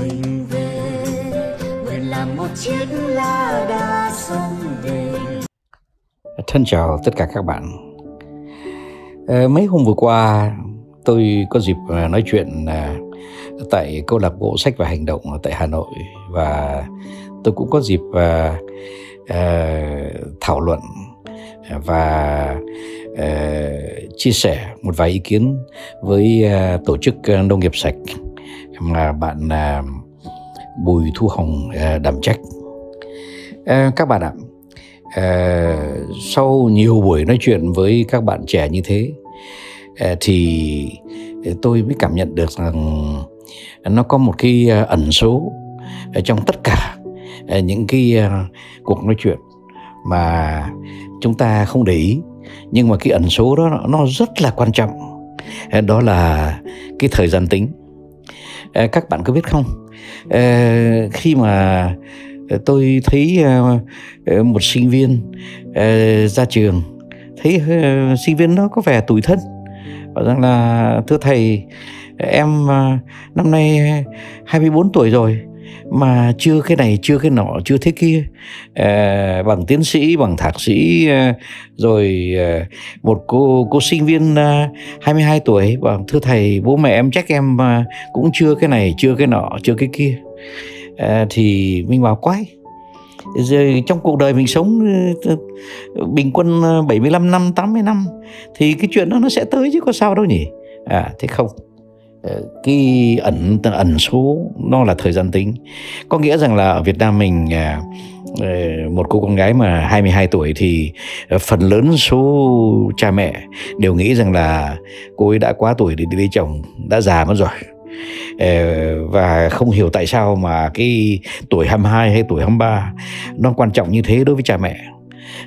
mình về. Nguyện làm một chiếc lá đa sông về. Thân chào tất cả các bạn. Ờ, mấy hôm vừa qua tôi có dịp ờ, nói chuyện à, tại câu lạc bộ sách và hành động tại Hà Nội và tôi cũng có dịp à, à, thảo luận và uh, chia sẻ một vài ý kiến với uh, tổ chức nông nghiệp sạch mà bạn à, Bùi Thu Hồng à, đảm trách. À, các bạn ạ, à, sau nhiều buổi nói chuyện với các bạn trẻ như thế à, thì tôi mới cảm nhận được rằng nó có một cái à, ẩn số trong tất cả à, những cái à, cuộc nói chuyện mà chúng ta không để ý. Nhưng mà cái ẩn số đó nó rất là quan trọng. Đó là cái thời gian tính. Ờ, các bạn có biết không? Ờ, khi mà ờ, tôi thấy một sinh viên ra trường, thấy sinh viên nó có vẻ tủi thân, bảo rằng là, thưa thầy, em năm nay 24 tuổi rồi mà chưa cái này chưa cái nọ chưa thế kia. À, bằng tiến sĩ bằng thạc sĩ à, rồi à, một cô cô sinh viên à, 22 tuổi. Bảo thưa thầy bố mẹ em trách em à, cũng chưa cái này chưa cái nọ chưa cái kia. À, thì mình bảo quái. Rồi trong cuộc đời mình sống bình quân 75 năm 80 năm thì cái chuyện đó nó sẽ tới chứ có sao đâu nhỉ? À thế không. Ờ, cái ẩn ẩn số, nó là thời gian tính. Có nghĩa rằng là ở Việt Nam mình à, ờ, một cô con gái mà 22 tuổi thì ờ, phần lớn số cha mẹ đều nghĩ rằng là cô ấy đã quá tuổi để đi lấy chồng, đã già mất rồi. Và không hiểu tại sao mà cái tuổi 22 hay tuổi 23 nó quan trọng như thế đối với cha mẹ.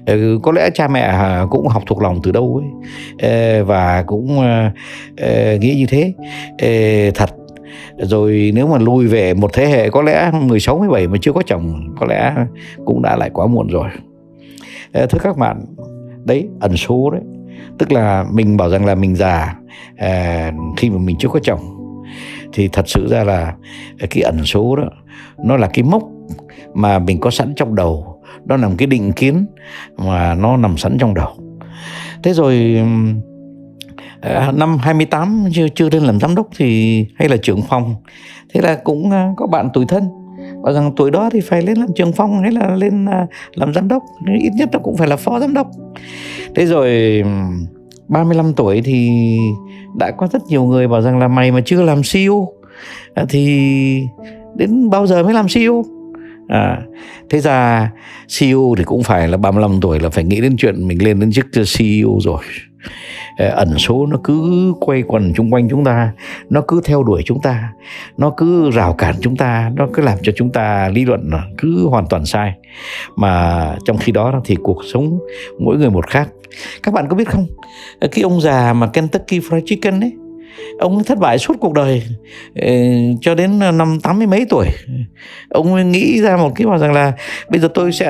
Ờ, có lẽ cha mẹ à, cũng học thuộc lòng từ đâu ấy. Ờ, và cũng ờ, nghĩ như thế. Thật. Rồi nếu mà lùi về một thế hệ có lẽ 16 17 mà chưa có chồng có lẽ cũng đã lại quá muộn rồi. Thưa các bạn đấy ẩn số đấy. Tức là mình bảo rằng là mình già à, khi mà mình chưa có chồng thì thật sự ra là cái ẩn số đó nó là cái mốc mà mình có sẵn trong đầu đó là một cái định kiến mà nó nằm sẵn trong đầu. Thế rồi ờ, năm 28 chưa chưa lên làm giám đốc thì hay là trưởng phòng. Thế là cũng ờ, có bạn tuổi thân. Bảo rằng tuổi đó thì phải lên làm trưởng phòng hay là lên ờ, làm giám đốc. Ít nhất nó cũng phải là phó giám đốc. Thế rồi 35 tuổi thì đã có rất nhiều người bảo rằng là mày mà chưa làm CEO thì đến bao giờ mới làm CEO à, thế ra CEO thì cũng phải là 35 tuổi là phải nghĩ đến chuyện mình lên đến chức CEO rồi. Ờ, ẩn số nó cứ quay quần chung quanh chúng ta nó cứ theo đuổi chúng ta nó cứ rào cản chúng ta nó cứ làm cho chúng ta lý luận cứ hoàn toàn sai. Mà trong khi đó thì cuộc sống mỗi người một khác. Các bạn có biết không? Ờ, cái ông già mà Kentucky Fried Chicken ấy ông thất bại suốt cuộc đời ờ, cho đến ờ, năm tám mươi mấy tuổi. Ông nghĩ ra một cái bảo rằng là bây giờ tôi sẽ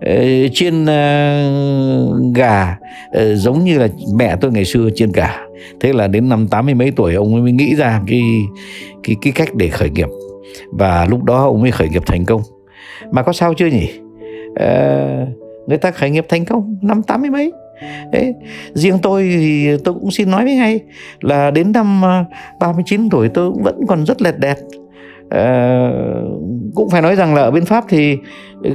ờ, chiên gà giống như là mẹ tôi ngày xưa chiên gà. Thế là đến năm tám mươi mấy tuổi ông mới nghĩ ra cái cái cái cách để khởi nghiệp. Và lúc đó ông mới khởi nghiệp thành công. Mà có sao chưa nhỉ? À, người ta khởi nghiệp thành công năm tám mươi mấy. Đấy. Riêng tôi thì tôi cũng xin nói với ngay là đến năm ờ, 39 tuổi tôi cũng vẫn còn rất lẹt đẹt à, cũng phải nói rằng là ở bên Pháp thì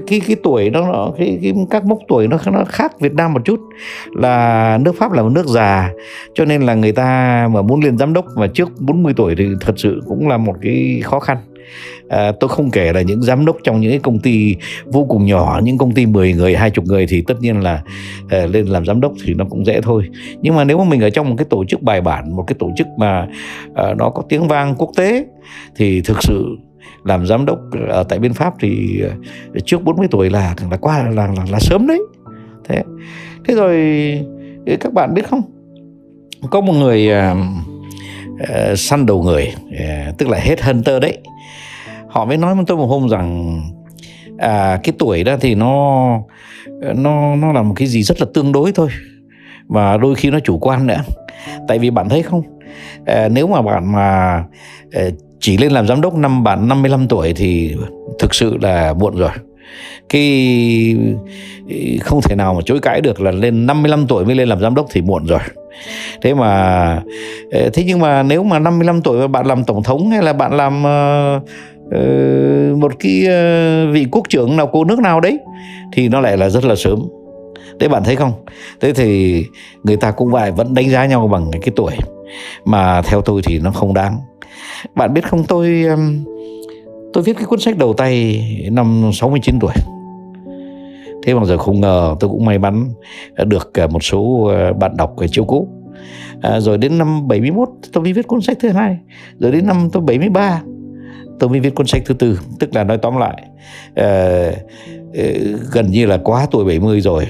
cái cái tuổi nó nó- cái, cái các mốc tuổi nó nó khác Việt Nam một chút là nước Pháp là một nước già cho nên là người ta mà muốn lên giám đốc mà trước 40 tuổi thì thật sự cũng là một cái khó khăn à, tôi không kể là những giám đốc trong những cái công ty vô cùng nhỏ những công ty 10 người 20 người thì tất nhiên là à, lên làm giám đốc thì nó cũng dễ thôi. Nhưng mà nếu mà mình ở trong một cái tổ chức bài bản một cái tổ chức mà à, nó có tiếng vang quốc tế thì thực sự làm giám đốc ở tại bên Pháp thì ờ, trước 40 tuổi là là qua là là, là sớm đấy. Thế thế rồi ừ, các bạn biết không? Có một người ờ, ờ, săn đầu người ờ, tức là hết hunter đấy họ mới nói với tôi một hôm rằng à, cái tuổi đó thì nó nó nó là một cái gì rất là tương đối thôi. Và đôi khi nó chủ quan nữa. Tại vì bạn thấy không? À, nếu mà bạn mà à, chỉ lên làm giám đốc năm bạn 55 tuổi thì thực sự là muộn rồi. Cái không thể nào mà chối cãi được là lên 55 tuổi mới lên làm giám đốc thì muộn rồi. Thế mà à, thế nhưng mà nếu mà 55 tuổi mà bạn làm tổng thống hay là bạn làm uh, Ờ, một cái ờ, vị quốc trưởng nào của nước nào đấy thì nó lại là rất là sớm. Thế bạn thấy không? Thế thì người ta cũng vậy vẫn đánh giá nhau bằng cái tuổi. Mà theo tôi thì nó không đáng. Bạn biết không tôi tôi viết cái cuốn sách đầu tay năm 69 tuổi. Thế mà giờ không ngờ tôi cũng may mắn được ờ, một số bạn đọc chiếu cũ. À, rồi đến năm 71 tôi mới viết cuốn sách thứ hai. Rồi đến năm tôi 73 tôi mới viết cuốn sách thứ tư tức là nói tóm lại uh, uh, gần như là quá tuổi 70 rồi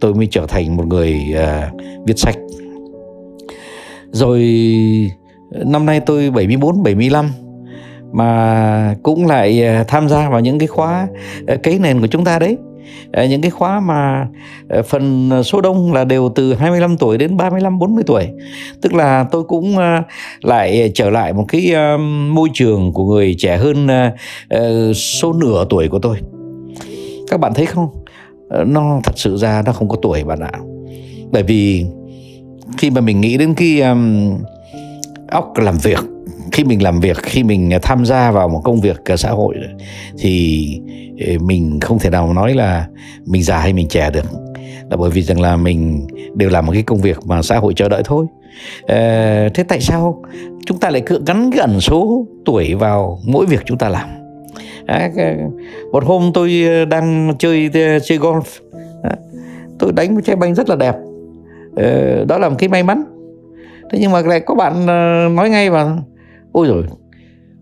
tôi mới trở thành một người uh, viết sách. Rồi năm nay tôi 74 75 mà cũng lại tham gia vào những cái khóa cấy nền của chúng ta đấy. Ờ, những cái khóa mà ờ, phần ờ, số đông là đều từ 25 tuổi đến 35 40 tuổi. Tức là tôi cũng lại trở lại một cái môi trường của người trẻ hơn số nửa tuổi của tôi. Các bạn thấy không? Nó thật sự ra nó không có tuổi bạn ạ. Bởi vì khi mà mình nghĩ đến cái um, óc làm việc khi mình làm việc khi mình à, tham gia vào một công việc à, xã hội thì ờ, mình không thể nào nói là mình già hay mình trẻ được. Là bởi vì rằng là mình đều làm một cái công việc mà xã hội chờ đợi thôi. À, thế tại sao chúng ta lại cứ gắn cái ẩn số tuổi vào mỗi việc chúng ta làm? À, một hôm tôi ờ, đang chơi chơi golf tôi đánh một trái banh rất là đẹp. À, đó là một cái may mắn. Thế nhưng mà lại có bạn nói ngay vào ôi rồi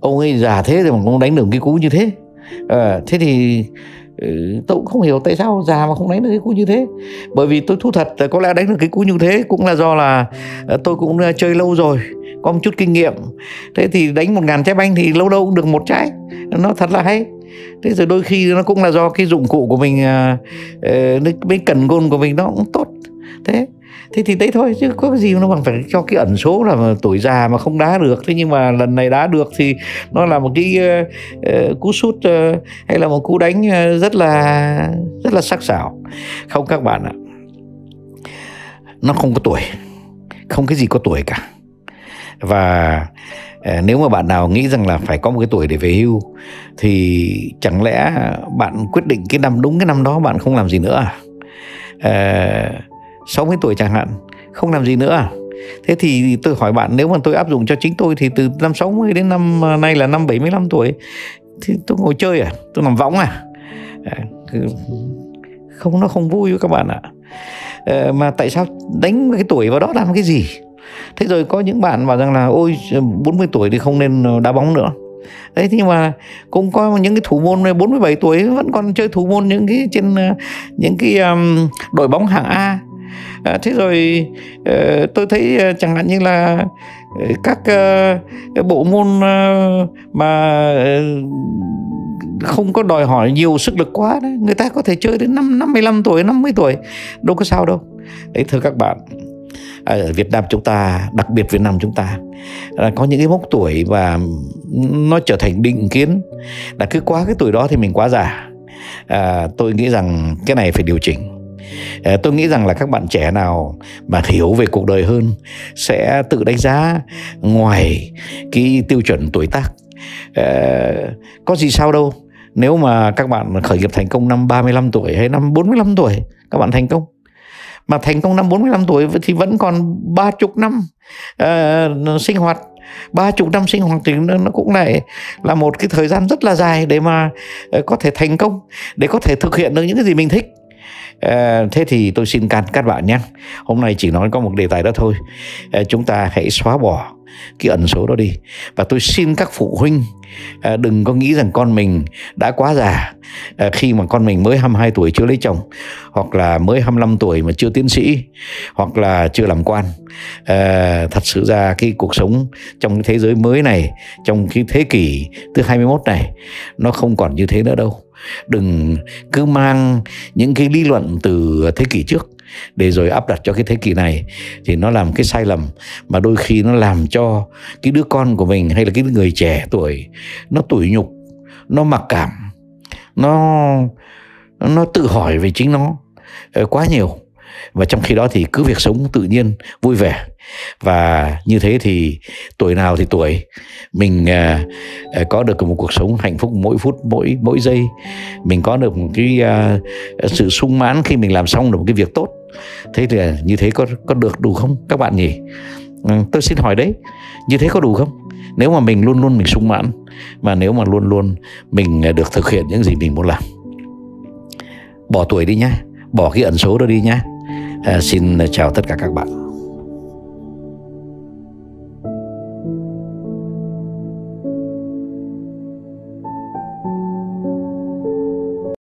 ông ấy già thế rồi mà cũng đánh được cái cú như thế. À, thế thì ừ, tôi cũng không hiểu tại sao già mà không đánh được cái cú như thế. Bởi vì tôi thú thật có lẽ đánh được cái cú như thế cũng là do là ờ, tôi cũng ờ, chơi lâu rồi có một chút kinh nghiệm. Thế thì đánh một ngàn trái banh thì lâu đâu cũng được một trái. Nó thật là hay. Thế rồi đôi khi nó cũng là do cái dụng cụ của mình uh, cái cần gôn của mình nó cũng tốt thế thế thì đấy thôi chứ có cái gì nó bằng phải cho cái ẩn số là tuổi già mà không đá được. Thế nhưng mà lần này đá được thì nó là một cái uh, cú sút uh, hay là một cú đánh uh, rất là rất là sắc sảo. Không các bạn ạ nó không có tuổi không cái gì có tuổi cả. Và nếu mà bạn nào nghĩ rằng là phải có một cái tuổi để về hưu thì chẳng lẽ bạn quyết định cái năm đúng cái năm đó bạn không làm gì nữa à? à 60 tuổi chẳng hạn không làm gì nữa à Thế thì tôi hỏi bạn nếu mà tôi áp dụng cho chính tôi thì từ năm 60 đến năm à, nay là năm 75 tuổi thì tôi ngồi chơi à? Tôi làm võng à? à không nó không vui với các bạn ạ. À, mà tại sao đánh cái tuổi vào đó làm cái gì? Thế rồi có những bạn bảo rằng là ôi 40 tuổi thì không nên ờ, đá bóng nữa. Đấy nhưng mà cũng có những cái thủ môn 47 tuổi vẫn còn chơi thủ môn những cái trên ờ, những cái um, đội bóng hạng A à, thế rồi ờ, tôi thấy ờ, chẳng hạn như là ờ, các bộ môn mà không có đòi hỏi nhiều sức lực quá đấy người ta có thể chơi đến năm 55 tuổi 50 tuổi đâu có sao đâu. Đấy thưa các bạn ở Việt Nam chúng ta đặc biệt Việt Nam chúng ta là có những cái mốc tuổi và nó trở thành định kiến là cứ quá cái tuổi đó thì mình quá già. À, tôi nghĩ rằng cái này phải điều chỉnh. Ờ, tôi nghĩ rằng là các bạn trẻ nào mà hiểu về cuộc đời hơn sẽ tự đánh giá ngoài cái tiêu chuẩn tuổi tác. Ờ, có gì sao đâu. Nếu mà các bạn khởi nghiệp thành công năm 35 tuổi hay năm 45 tuổi các bạn thành công. Mà thành công năm 45 tuổi thì vẫn còn ba chục năm uh, sinh hoạt. Ba chục năm sinh hoạt thì nó cũng lại là một cái thời gian rất là dài để mà có thể thành công để có thể thực hiện được những cái gì mình thích. À, thế thì tôi xin can các bạn nhé. Hôm nay chỉ nói có một đề tài đó thôi. À, chúng ta hãy xóa bỏ cái ẩn số đó đi. Và tôi xin các phụ huynh à, đừng có nghĩ rằng con mình đã quá già à, khi mà con mình mới 22 tuổi chưa lấy chồng hoặc là mới 25 tuổi mà chưa tiến sĩ hoặc là chưa làm quan. À, thật sự ra cái cuộc sống trong cái thế giới mới này trong cái thế kỷ thứ 21 này nó không còn như thế nữa đâu đừng cứ mang những cái lý luận từ thế kỷ trước để rồi áp đặt cho cái thế kỷ này thì nó làm cái sai lầm. Mà đôi khi nó làm cho cái đứa con của mình hay là cái người trẻ tuổi nó tủi nhục, nó mặc cảm, nó nó tự hỏi về chính nó ờ, quá nhiều và trong khi đó thì cứ việc sống tự nhiên vui vẻ. Và như thế thì tuổi nào thì tuổi. Mình à, à, có được một cuộc sống hạnh phúc mỗi phút mỗi mỗi giây. Mình có được một cái à, sự sung mãn khi mình làm xong được một cái việc tốt. Thế thì à, như thế có có được đủ không? Các bạn nhỉ? Ừ, tôi xin hỏi đấy như thế có đủ không? Nếu mà mình luôn luôn mình sung mãn mà nếu mà luôn luôn mình à, được thực hiện những gì mình muốn làm bỏ tuổi đi nhá bỏ cái ẩn số đó đi nhá à, xin chào tất cả các bạn.